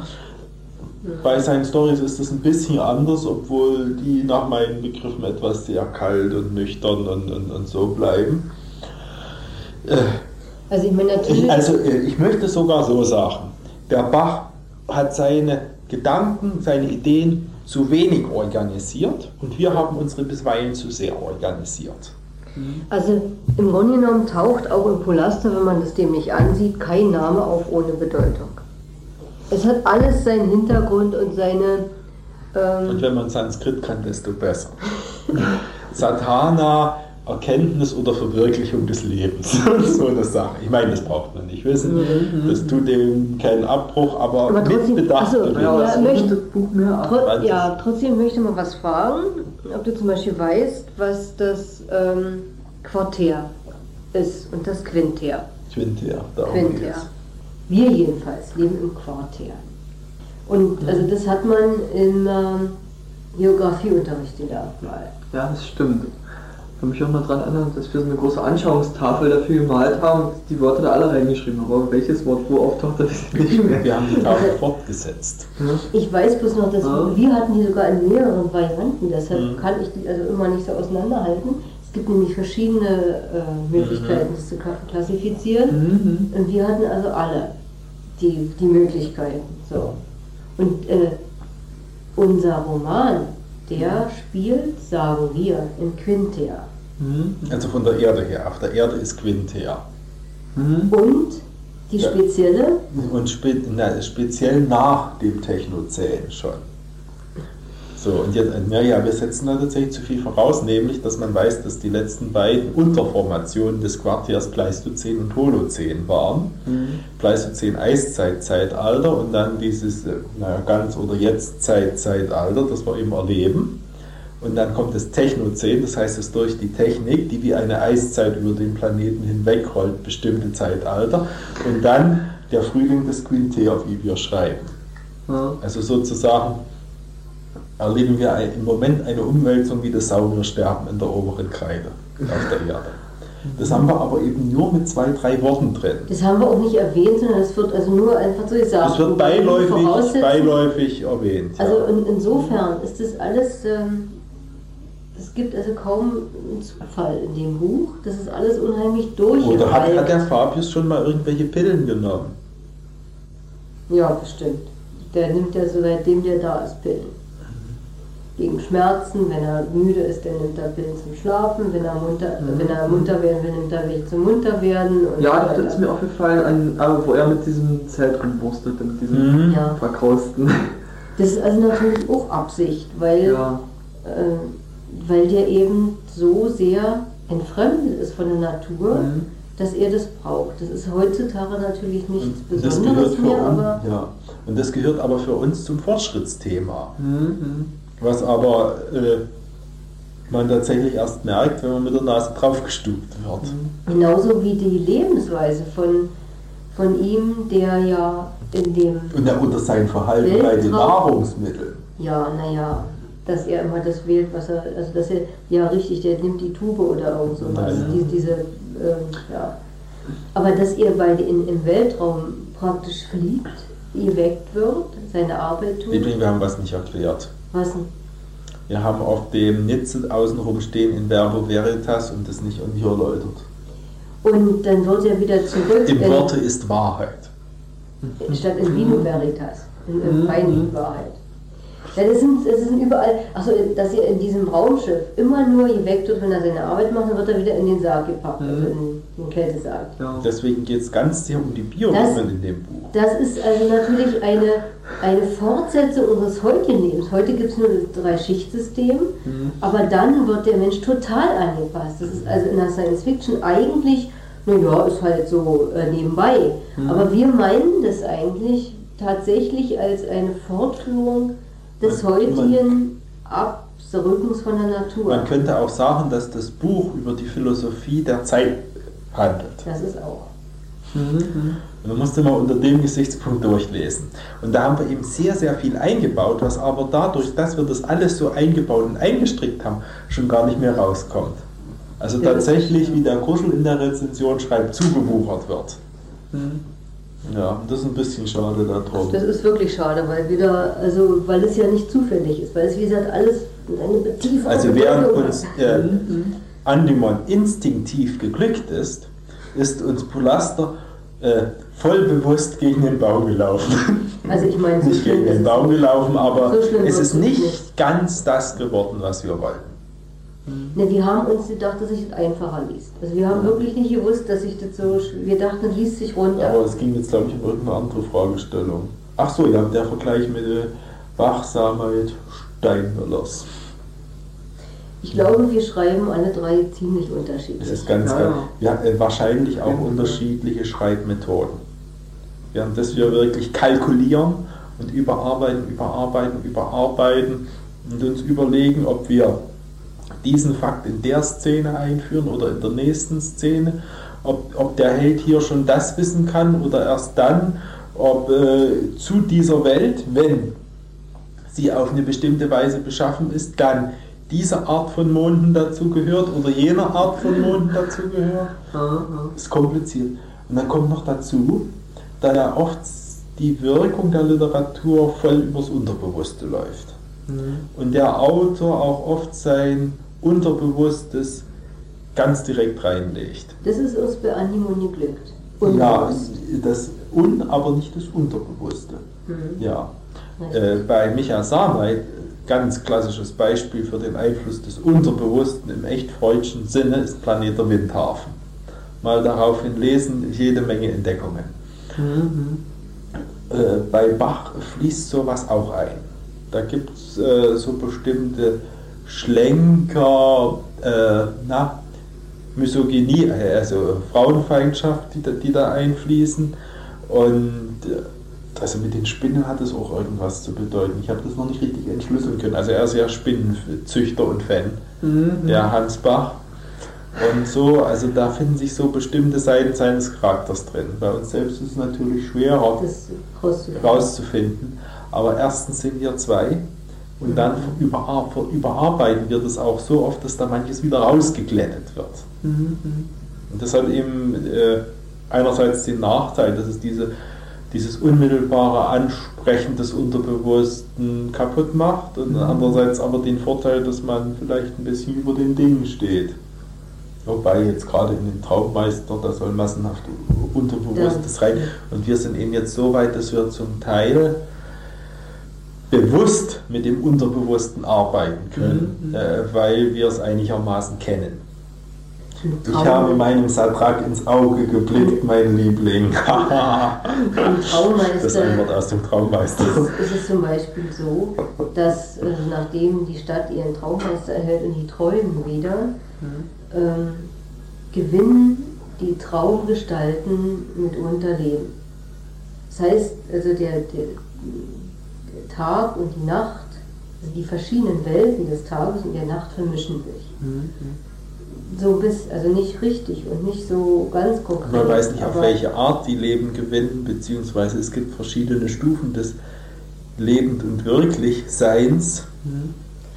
Bei seinen Stories ist es ein bisschen anders, obwohl die nach meinen Begriffen etwas sehr kalt und nüchtern und, und, und so bleiben. Äh, also ich meine natürlich. ich, also äh, ich möchte sogar so sagen, der Bach hat seine Gedanken, seine Ideen zu wenig organisiert und wir haben unsere bisweilen zu sehr organisiert. Also im Grunde genommen taucht auch im Polaster, wenn man das dem nicht ansieht, kein Name auf ohne Bedeutung. Es hat alles seinen Hintergrund und seine. Und Ähm, wenn man Sanskrit kann, desto besser. Satana, Erkenntnis oder Verwirklichung des Lebens. so eine Sache. Ich meine, das braucht man nicht wissen. Das tut dem keinen Abbruch, aber, Aber trotzdem- mit Bedacht. also, und Ja, möchte- ja, trotzdem möchte man was fragen, ob du zum Beispiel weißt, was das ähm, Quartär ist und das Quintär. Quinter, darum Quintär. geht's. Wir jedenfalls leben im Quartär. Und also das hat man im ähm, Geografieunterricht gelernt mal. Ja, das stimmt. Ich kann mich auch noch daran erinnern, dass wir so eine große Anschauungstafel dafür gemalt haben, die Wörter da alle reingeschrieben haben. Aber welches Wort wo auftaucht, das ist nicht mehr. Wir haben die Tafel fortgesetzt. Ich weiß bloß noch, dass Ah. wir hatten die sogar in mehreren Varianten, deshalb Mhm. kann ich die also immer nicht so auseinanderhalten. Es gibt nämlich verschiedene äh, Möglichkeiten, das zu klassifizieren. Mhm. Und wir hatten also alle die, die Möglichkeiten. So. Und äh, unser Roman, der spielt, sagen wir, in Quinter. Mhm. Also von der Erde her. Auf der Erde ist Quinter. Und die Ja. spezielle, Und spe na, speziell nach dem Technozän schon. So, und jetzt, naja, wir setzen da tatsächlich zu viel voraus, nämlich, dass man weiß, dass die letzten beiden Unterformationen des Quartiers Pleistozän und Holozän waren. Pleistozän Eiszeit-Zeitalter und dann dieses, äh, naja, ganz oder jetzt Zeit-Zeitalter, das wir eben erleben. Und dann kommt das Technozän, das heißt, es durch die Technik, die wie eine Eiszeit über den Planeten hinwegrollt, bestimmte Zeitalter. Und dann der Frühling des Quinter, wie wir schreiben. Ja. Also sozusagen erleben wir ein- im Moment eine Umwälzung wie das Sauriersterben in der oberen Kreide auf der Erde. Das haben wir aber eben nur mit zwei, drei Worten drin. das haben wir auch nicht erwähnt, sondern es wird also nur einfach so gesagt. Das wird beiläufig, beiläufig erwähnt. ja. Also in, insofern ist das alles, ähm, es gibt also kaum einen Zufall in dem Buch. Das ist alles unheimlich Oder hat, hat der. Fabius schon mal irgendwelche Pillen genommen? Ja, bestimmt. Der nimmt ja so seitdem der da ist Pillen. Gegen Schmerzen, wenn er müde ist, dann nimmt er Pillen zum Schlafen, wenn er munter, wenn er munter werden will, nimmt er welche zum munter werden. Und Ja, so das ist mir aufgefallen, an, wo er mit diesem Zelt rumwurstelte, mit diesem Mhm. Ja. verkrausten. Das ist also natürlich auch Absicht, weil Ja. äh, weil der eben so sehr entfremdet ist von der Natur, Mhm. dass er das braucht. Das ist heutzutage natürlich nichts Und das gehört Besonderes für mehr, uns, aber ja. Und das gehört aber für uns zum Fortschrittsthema. Mhm. Was aber äh, man tatsächlich erst merkt, wenn man mit der Nase draufgestuft wird. genauso wie die Lebensweise von, von ihm, der ja in dem, Und ja, unter sein Verhalten bei den Weltraum. Nahrungsmitteln. ja, naja, dass er immer das wählt, was er, also dass er, ja richtig, der nimmt die Tube oder irgend sowas, Ja, ja. die, diese, ähm, ja. Aber dass er bei, in, im Weltraum praktisch fliegt, geweckt wird, seine Arbeit tut, Liebling, wir haben was nicht erklärt. Was denn? Wir haben auf dem Nitzel außenrum stehen in Verbo Veritas und das nicht und hier erläutert. Und dann wird er wieder zurück Im in- Worte ist Wahrheit. statt in Vino Veritas, in, in Mhm. Wahrheit. Ja, das sind, das sind überall, achso, dass er in diesem Raumschiff immer nur geweckt wird, wenn er seine Arbeit macht, dann wird er wieder in den Sarg gepackt, also in den Kältesarg. Ja. Deswegen geht es ganz sehr um die Biorhythmen in dem Buch. Das ist also natürlich eine, eine Fortsetzung unseres heutigen Lebens. Heute gibt es nur das Drei-Schicht-System, aber dann wird der Mensch total angepasst. Das ist also in der Science Fiction eigentlich, naja, ist halt so äh, nebenbei. Aber wir meinen das eigentlich tatsächlich als eine Fortführung des Man- heutigen Absrückens von der Natur. Man könnte auch sagen, dass das Buch über die Philosophie der Zeit handelt. Das ist auch. Mhm. Und man musste mal unter dem Gesichtspunkt durchlesen. Und da haben wir eben sehr, sehr viel eingebaut, was aber dadurch, dass wir das alles so eingebaut und eingestrickt haben, schon gar nicht mehr rauskommt. Also Ja, tatsächlich, wie der Kuschel in der Rezension schreibt, zugewuchert wird. Mhm. Ja, das ist ein bisschen schade darum. Das ist wirklich schade, weil wieder, also weil es ja nicht zufällig ist, weil es wie gesagt alles eine tiefe Also während Bedeutung uns äh, Andimon instinktiv geglückt ist, ist uns Pulaster äh, voll bewusst gegen den Baum gelaufen. Also ich meine, so nicht gegen den Baum gelaufen, aber So es ist nicht, nicht. ganz das geworden, was wir wollten. Ne, wir haben uns gedacht, dass sich das einfacher liest. Also wir haben wirklich nicht gewusst, dass sich das so, wir dachten, es liest sich runter. Aber es ging jetzt, glaube ich, um irgendeine andere Fragestellung. Ach so, ja, der Vergleich mit der Wachsamkeit Steinmüllers. Ich glaube, wir schreiben alle drei ziemlich Es unterschiedlich. ist ganz, ganz ja. wir haben wahrscheinlich auch unterschiedliche Schreibmethoden. Während dass wir wirklich kalkulieren und überarbeiten, überarbeiten, überarbeiten und uns überlegen, ob wir diesen Fakt in der Szene einführen oder in der nächsten Szene, ob, ob der Held hier schon das wissen kann oder erst dann, ob äh, zu dieser Welt, wenn sie auf eine bestimmte Weise beschaffen ist, dann diese Art von Monden dazu gehört oder jene Art von Monden dazu gehört. Ja, ist kompliziert. Und dann kommt noch dazu, da ja oft die Wirkung der Literatur voll übers Unterbewusste läuft. Mhm. Und der Autor auch oft sein Unterbewusstes ganz direkt reinlegt. Das ist uns bei Animon geglückt. Ja, das Un, aber nicht das Unterbewusste. Mhm. Ja. Äh, bei Micha Sameit, ganz klassisches Beispiel für den Einfluss des Unterbewussten im echt freudschen Sinne, ist Planet der Windhafen. mal daraufhin lesen, jede Menge Entdeckungen. Mhm. Äh, bei Bach fließt sowas auch ein. Da gibt es äh, so bestimmte Schlenker, äh, na, Misogynie, also Frauenfeindschaft, die da, die da einfließen. Und äh, also mit den Spinnen hat es auch irgendwas zu bedeuten. Ich habe das noch nicht richtig entschlüsseln können. Also er ist ja Spinnenzüchter und Fan, Mhm. der Hans Bach. Und so, also da finden sich so bestimmte Seiten seines Charakters drin. Bei uns selbst ist es natürlich schwerer Das rauszufinden. rauszufinden. Aber erstens sind wir zwei und dann überar überarbeiten wir das auch so oft, dass da manches wieder rausgeglättet wird. Mhm. Und das hat eben äh, einerseits den Nachteil, dass es diese, dieses unmittelbare Ansprechen des Unterbewussten kaputt macht und andererseits aber den Vorteil, dass man vielleicht ein bisschen über den Dingen steht. Wobei jetzt gerade in den Traummeister, da soll massenhaft Unterbewusstes Ja. rein. Und wir sind eben jetzt so weit, dass wir zum Teil bewusst mit dem Unterbewussten arbeiten können, äh, weil wir es einigermaßen kennen. Ich habe meinem Sadrak ins Auge geblickt, mein Liebling. Im das ist ein Wort aus dem Traummeister. ist es zum Beispiel so, dass äh, nachdem die Stadt ihren Traummeister erhält und die träumen wieder, ähm, gewinnen die Traumgestalten mitunter Leben. Das heißt, also der, der, der Tag und die Nacht, also die verschiedenen Welten des Tages und der Nacht vermischen sich. So bis, also nicht richtig und nicht so ganz konkret. Man weiß nicht, auf welche Art die Leben gewinnen, beziehungsweise es gibt verschiedene Stufen des Lebend- und Wirklichseins.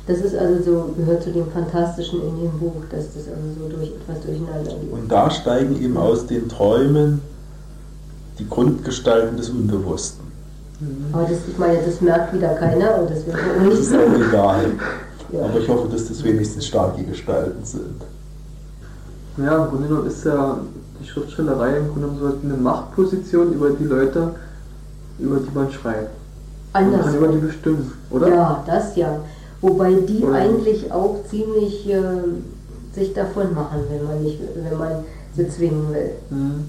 Das ist also so, gehört zu dem Fantastischen in dem Buch, dass das also so durch etwas durcheinander geht. Und da steigen eben aus den Träumen die Grundgestalten des Unbewussten. Aber das, ich meine, das merkt wieder keiner und das wird auch Das nicht ist so. auch egal. Ja. Aber ich hoffe, dass das wenigstens starke Gestalten sind. Ja, im Grunde genommen ist ja die Schriftstellerei im Grunde genommen so eine Machtposition über die Leute, über die man schreibt. Man Anders. kann über die bestimmen, oder? Ja, das ja. Wobei die Oder? eigentlich auch ziemlich äh, sich davon machen, wenn man nicht, wenn man sie zwingen will. Mhm.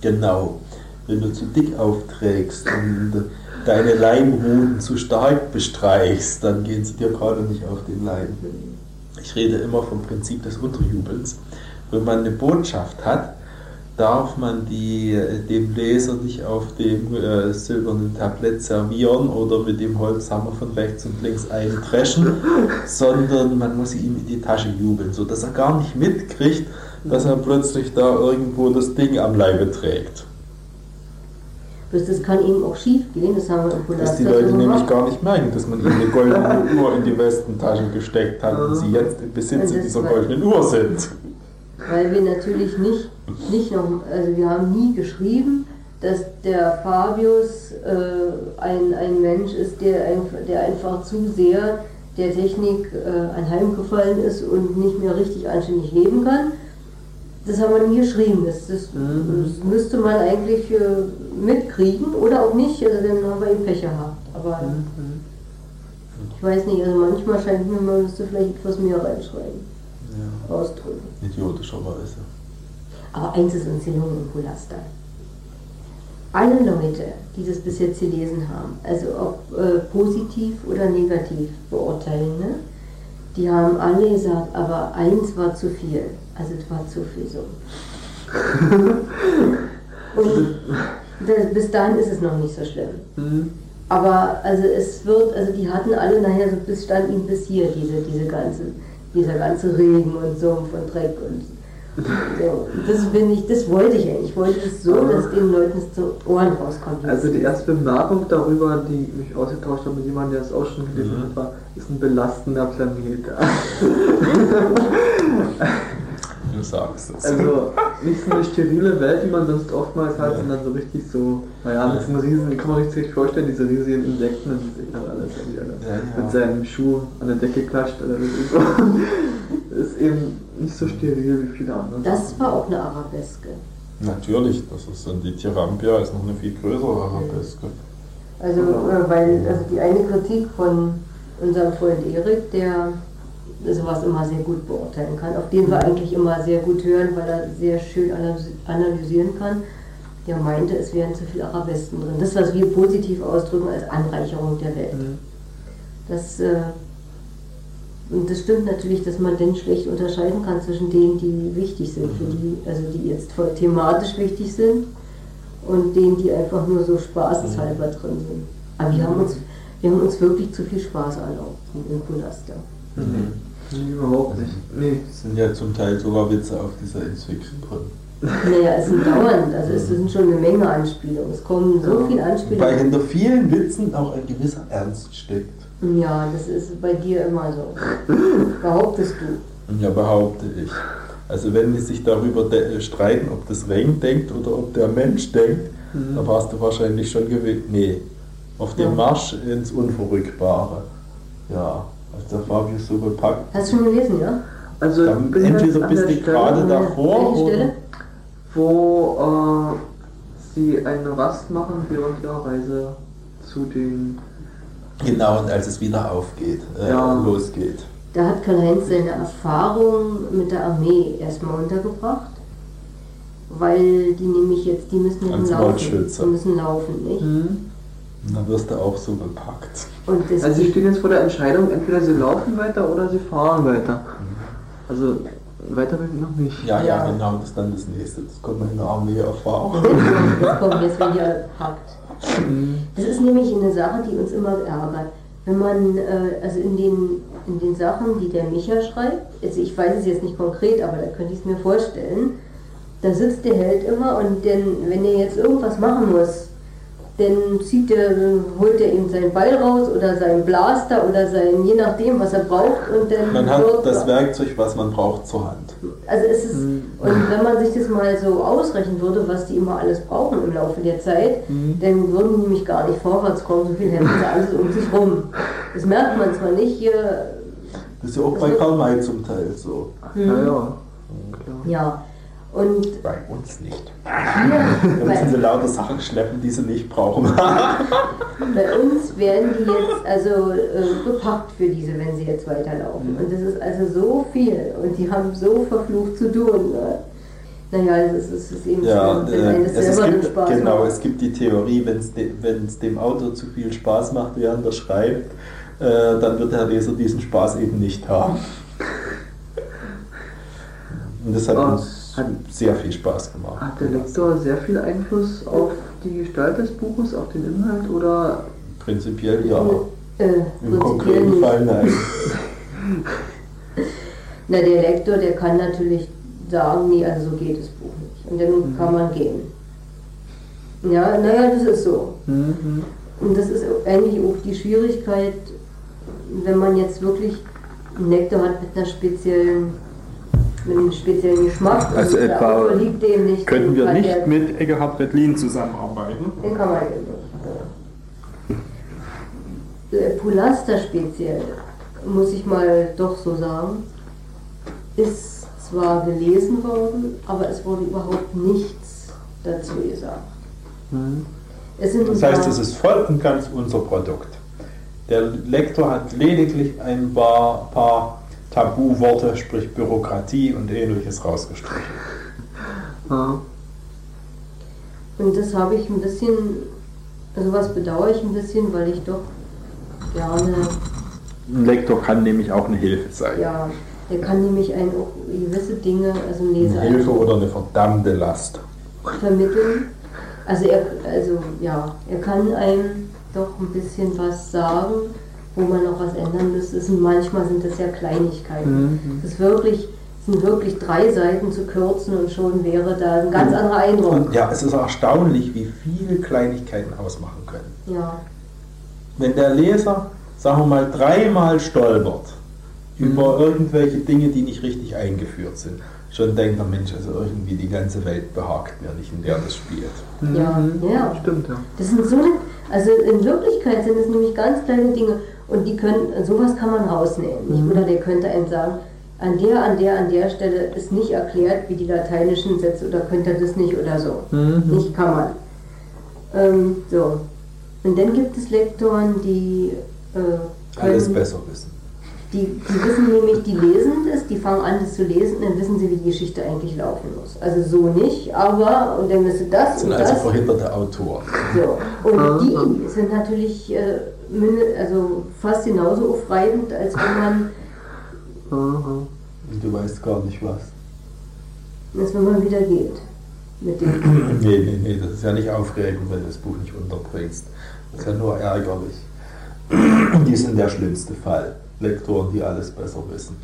Genau. Wenn du zu dick aufträgst und deine Leimhoden zu stark bestreichst, dann gehen sie dir gerade nicht auf den Leim. Ich rede immer vom Prinzip des Unterjubelns. Wenn man eine Botschaft hat, darf man die äh, dem Leser nicht auf dem äh, silbernen Tablett servieren oder mit dem Holzhammer von rechts und links eintreschen, sondern man muss ihm in die Tasche jubeln, sodass er gar nicht mitkriegt, dass er plötzlich da irgendwo das Ding am Leibe trägt. Bloß das kann eben auch schief gehen, das haben wir im Dass die Leute nämlich gemacht. gar nicht merken, dass man ihnen eine goldene Uhr in die Westentasche gesteckt hat und sie jetzt im Besitz das dieser goldenen Uhr sind. Weil wir natürlich nicht, nicht noch, also wir haben nie geschrieben, dass der Fabius äh, ein, ein Mensch ist, der, einfach, der einfach zu sehr der Technik äh, anheimgefallen ist und nicht mehr richtig anständig leben kann. Das haben wir nie geschrieben. Das, das, das müsste man eigentlich äh, mitkriegen oder auch nicht, also dann haben wir eben Pech gehabt. Aber ich weiß nicht, also manchmal scheint mir, man müsste vielleicht etwas mehr reinschreiben, Ja, ausdrücken. idiotischerweise. Aber eins ist uns gelungen im Polaster. Alle Leute, die das bis jetzt gelesen haben, also ob äh, positiv oder negativ beurteilen, ne, die haben alle gesagt, aber eins war zu viel. Also es war zu viel so. Und das, bis dahin ist es noch nicht so schlimm. Mhm. Aber also es wird, also die hatten alle nachher so bis stand ihnen bis hier diese, diese ganze, dieser ganze Regen und Sumpf und Dreck und so. Das bin ich, das wollte ich eigentlich. Ich wollte es so, dass den Leuten es zu Ohren rauskommt. Also die erste Bemerkung darüber, die mich ausgetauscht hat mit jemandem, der es auch schon gelesen Mhm. hat, war, ist ein belastender Planet. Du sagst es. Also nicht so eine sterile Welt, die man sonst oftmals hat, Ja. sondern so richtig so, naja, mit so einem riesen, kann man sich richtig vorstellen, diese riesigen Insekten und sich dann alles irgendwie alle Ja, ja. mit seinem Schuh an der Decke klatscht oder so. ist eben nicht so steril wie viele andere. Das war auch eine Arabeske. Natürlich, das ist dann die Tirampia, ist noch eine viel größere Arabeske. Also, äh, weil also die eine Kritik von unserem Freund Erik, der sowas immer sehr gut beurteilen kann, auf den wir eigentlich immer sehr gut hören, weil er sehr schön analysi- analysieren kann. Der meinte, es wären zu viele Arabesten drin. Das, was wir positiv ausdrücken als Anreicherung der Welt. Das, äh, und das stimmt natürlich, dass man dann schlecht unterscheiden kann zwischen denen, die wichtig sind, für die, also die jetzt voll thematisch wichtig sind und denen, die einfach nur so spaßeshalber drin sind. Aber wir haben uns, wir haben uns wirklich zu viel Spaß erlaubt in Kulaster. Nee, überhaupt nicht. Nee. Es sind ja zum Teil sogar Witze auf dieser drin. Naja, es sind dauernd, also es sind schon eine Menge Anspielungen. Es kommen so viele Wobei Anspielungen. hinter vielen Witzen auch ein gewisser Ernst steckt. Ja, das ist bei dir immer so. Behauptest du. Ja, behaupte ich. Also wenn die sich darüber streiten, ob das Ring denkt oder ob der Mensch denkt, dann warst du wahrscheinlich schon gewählt. Nee, auf dem Ja. Marsch ins Unverrückbare. Ja, also der Fabius so gepackt. Hast du schon gelesen, ja? Also Dann entweder bist du gerade davor oder Stelle? wo äh, sie eine Rast machen während ihrer Reise zu den. Genau und als es wieder aufgeht, äh, Ja. losgeht. Da hat Karl-Heinz seine Erfahrung mit der Armee erstmal untergebracht, weil die nämlich jetzt, die müssen Als laufen. Die müssen laufen, nicht? Und dann wirst du auch so gepackt. Und das Also sie stehen jetzt vor der Entscheidung, entweder sie laufen weiter oder sie fahren weiter. Also weiter bin ich noch nicht. Ja, ja, Ja. genau, das ist dann das nächste. Das kommt man in der Armee erfahren. Jetzt kommt, jetzt wird ja packt. Das ist nämlich eine Sache, die uns immer ärgert. Wenn man, äh, also in den, in den Sachen, die der Micha schreibt, also ich weiß es jetzt nicht konkret, aber da könnte ich es mir vorstellen, da sitzt der Held immer und denn, wenn er jetzt irgendwas machen muss, dann zieht er, holt er ihm seinen Ball raus oder seinen Blaster oder sein, je nachdem, was er braucht und dann Man hat das Werkzeug, was man braucht, zur Hand. also es ist, und wenn man sich das mal so ausrechnen würde, was die immer alles brauchen im Laufe der Zeit, dann würden die nämlich gar nicht vorwärts kommen, so viel hätten sie alles um sich rum. Das merkt man zwar nicht hier, Das ist ja auch bei Karl May zum Teil so. Ja, ja. Klar. ja. Und Bei uns nicht. hier, Da müssen sie lauter Sachen schleppen, die sie nicht brauchen. bei uns werden die jetzt also äh, gepackt für diese, wenn sie jetzt weiterlaufen. Und das ist also so viel und die haben so verflucht zu tun. Ne? Naja, das ist, das ist eben ja, so, wenn äh, einem es, es gibt, Spaß genau, macht. es gibt die Theorie, wenn es de, dem Autor zu viel Spaß macht, während er schreibt, äh, dann wird der Leser diesen Spaß eben nicht haben. Und das hat Ah, uns hat- sehr viel Spaß gemacht. Hat der Lektor sehr viel Einfluss auf die Gestalt des Buches, auf den Inhalt oder Prinzipiell ja. Äh, Im prinzipiell konkreten nicht. Fall nein. Na, der Lektor, der kann natürlich sagen, nee, also so geht das Buch nicht. Und dann kann man gehen. Ja, naja, das ist so. Mhm. Und das ist eigentlich auch die Schwierigkeit, wenn man jetzt wirklich einen Lektor hat mit einer speziellen, mit einem speziellen Geschmack. Also der etwa Autor liegt dem nicht. Könnten wir nicht mit Egerhard Redlin zusammenarbeiten? Den kann man nicht. Äh, Pulaster speziell, muss ich mal doch so sagen, ist zwar gelesen worden, aber es wurde überhaupt nichts dazu gesagt. Es sind Das heißt, es ist voll und ganz unser Produkt. Der Lektor hat lediglich ein paar, paar Tabuworte, sprich Bürokratie und ähnliches rausgestrichen. Ja. Und das habe ich ein bisschen, also was bedauere ich ein bisschen, weil ich doch gerne, Ein Lektor kann nämlich auch eine Hilfe sein. ja, der kann nämlich einen auch gewisse Dinge, also im Eine Leser Hilfe oder eine verdammte Last. vermitteln. Also er, also ja, er kann einem doch ein bisschen was sagen, wo man noch was ändern müsste. Sind, manchmal sind das ja Kleinigkeiten. Es ist wirklich, sind wirklich drei Seiten zu kürzen und schon wäre da ein ganz anderer Eindruck. Und ja, es ist erstaunlich, wie viele Kleinigkeiten ausmachen können. Ja, Wenn der Leser, sagen wir mal, dreimal stolpert über irgendwelche Dinge, die nicht richtig eingeführt sind, schon denkt der Mensch, also irgendwie die ganze Welt behagt mir nicht, in der das spielt. ja, ja. Stimmt, ja. Das sind so, also in Wirklichkeit sind es nämlich ganz kleine Dinge und die können, sowas kann man rausnehmen. Nicht? Oder der könnte einem sagen, an der, an der, an der Stelle ist nicht erklärt, wie die lateinischen Sätze oder könnte das nicht oder so. Nicht kann man. Ähm, so. Und dann gibt es Lektoren, die äh, können, Alles besser wissen. Die, die wissen nämlich, die lesen das, die fangen an, das zu lesen, dann wissen sie, wie die Geschichte eigentlich laufen muss. Also so nicht, aber und dann müsste das Das und sind also das. verhinderte Autoren. So. Und die sind natürlich äh, also fast genauso aufreibend, als wenn man. Und du weißt gar nicht was. als wenn man wieder geht. Mit dem. Nee, nee, nee, das ist ja nicht aufregend, wenn du das Buch nicht unterbringst. Das ist ja nur ärgerlich. Die sind der schlimmste Fall. Lektoren, die alles besser wissen.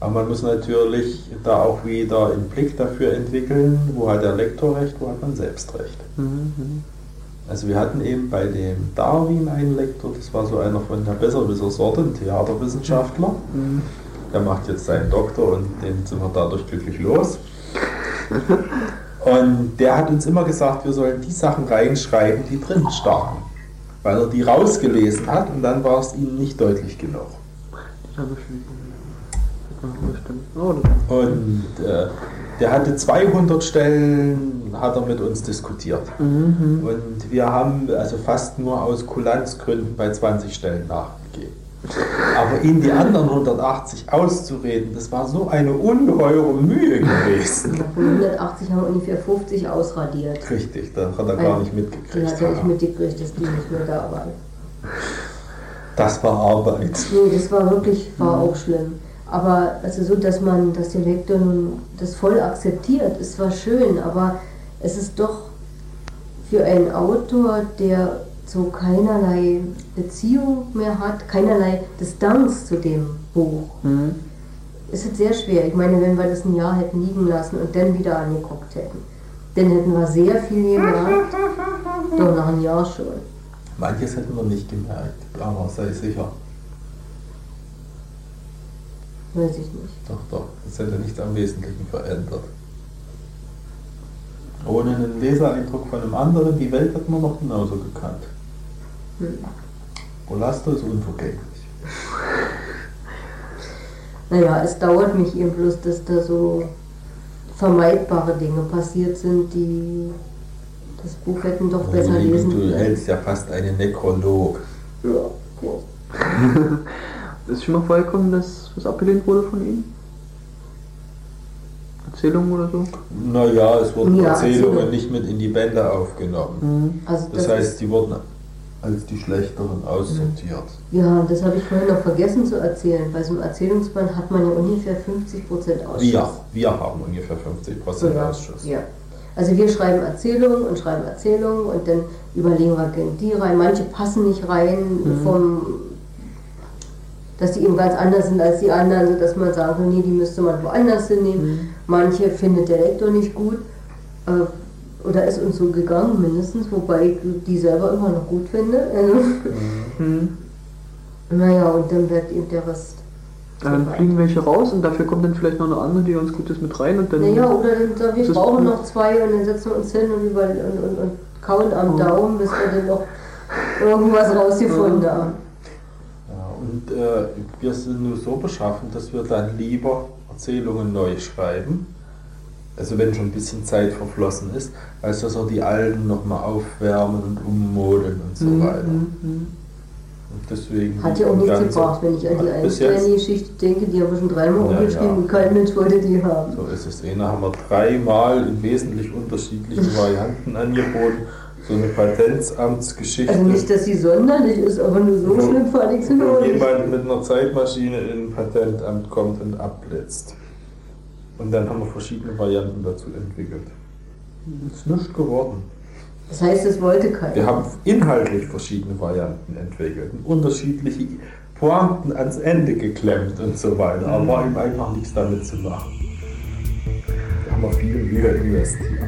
Aber man muss natürlich da auch wieder einen Blick dafür entwickeln, wo hat der Lektor recht, wo hat man selbst recht. Mhm. Also wir hatten eben bei dem Darwin einen Lektor, das war so einer von der Besserwisser-Sorte, ein Theaterwissenschaftler. Mhm. Der macht jetzt seinen Doktor und den sind wir dadurch glücklich los. Und der hat uns immer gesagt, wir sollen die Sachen reinschreiben, die drin standen. Weil er die rausgelesen hat und dann war es ihm nicht deutlich genug. Und äh, der hatte 200 Stellen, hat er mit uns diskutiert. Mhm. Und wir haben also fast nur aus Kulanzgründen bei 20 Stellen nachgegeben. Aber ihn die anderen 180 auszureden, das war so eine ungeheure Mühe gewesen. Von 180 haben ungefähr 50 ausradiert. Richtig, da hat er gar nicht mitgekriegt. hat er nicht mitgekriegt, dass die nicht mehr da waren. Das war Arbeit. Nee, das war wirklich, war auch schlimm. Aber also so, dass man, dass der Lektor nun das voll akzeptiert, ist zwar schön, aber es ist doch für einen Autor, der so keinerlei Beziehung mehr hat, keinerlei Distanz zu dem Buch, Mhm. ist es sehr schwer. Ich meine, wenn wir das ein Jahr hätten liegen lassen und dann wieder angeguckt hätten, dann hätten wir sehr viel gemerkt. Doch nach einem Jahr schon. Manches hätten wir nicht gemerkt, aber sei sicher. Weiß ich nicht. Doch, doch, das hätte nichts am Wesentlichen verändert. Ohne einen Lesereindruck von einem anderen, die Welt hat man noch genauso gekannt. Hm. Olasto ist unvergänglich. Naja, es dauert mich eben bloß, dass da so vermeidbare Dinge passiert sind, die das Buch hätten doch besser Meine Liebe, lesen Du können. hältst ja fast einen Nekrolog. Ja, ja. Ist schon mal vorgekommen, dass was abgelehnt wurde von Ihnen? Erzählungen oder so? Naja, es wurden Ja, Erzählungen Erzählungen. nicht mit in die Bände aufgenommen. Mhm. Also Das das heißt, die wurden als die schlechteren aussortiert. ja, das habe ich vorhin noch vergessen zu erzählen. Bei so einem Erzählungsband hat man ja ungefähr 50% Ausschuss. Wir, wir haben ungefähr 50% Ja, Ausschuss. Ja. Also wir schreiben Erzählungen und schreiben Erzählungen und dann überlegen wir gegen die rein. Manche passen nicht rein vom dass die eben ganz anders sind als die anderen, sodass man sagen kann, nee, die müsste man woanders hinnehmen. Manche findet der Lektor nicht gut. Äh, oder ist uns so gegangen mindestens, wobei ich die selber immer noch gut finde. Also, Mhm. naja, und dann wird eben der Rest. Dann fliegen welche raus und dafür kommt dann vielleicht noch eine andere, die ganz gut ist, mit rein und dann. Naja, oder dann sagen wir, brauchen noch zwei und dann setzen wir uns hin und, über, und, und, und kauen am Mhm. Daumen, bis wir dann noch irgendwas rausgefunden Mhm. haben. Und äh, wir sind nur so beschaffen, dass wir dann lieber Erzählungen neu schreiben, also wenn schon ein bisschen Zeit verflossen ist, als dass wir die alten nochmal aufwärmen und ummodeln und so Mhm, weiter. mhm. Und deswegen Hat ja auch nichts gebracht, wenn ich an die jetzt- Einstein-Geschichte denke, die haben wir schon dreimal Ja, umgeschrieben ja. und kein Mensch wollte die haben. So ist es. Eine haben wir dreimal in wesentlich unterschiedlichen Varianten angeboten. So eine Patentsamtsgeschichte. Also nicht, dass sie sonderlich ist, aber nur so schlimm fand ich sie nicht. jemand mit einer Zeitmaschine in ein Patentamt kommt und abblitzt. Und dann haben wir verschiedene Varianten dazu entwickelt. Ist nichts geworden. Das heißt, es wollte keiner. Wir haben inhaltlich verschiedene Varianten entwickelt und unterschiedliche Pointen ans Ende geklemmt und so weiter. Aber war ihm einfach nichts damit zu machen. Da haben wir viel Mühe investiert.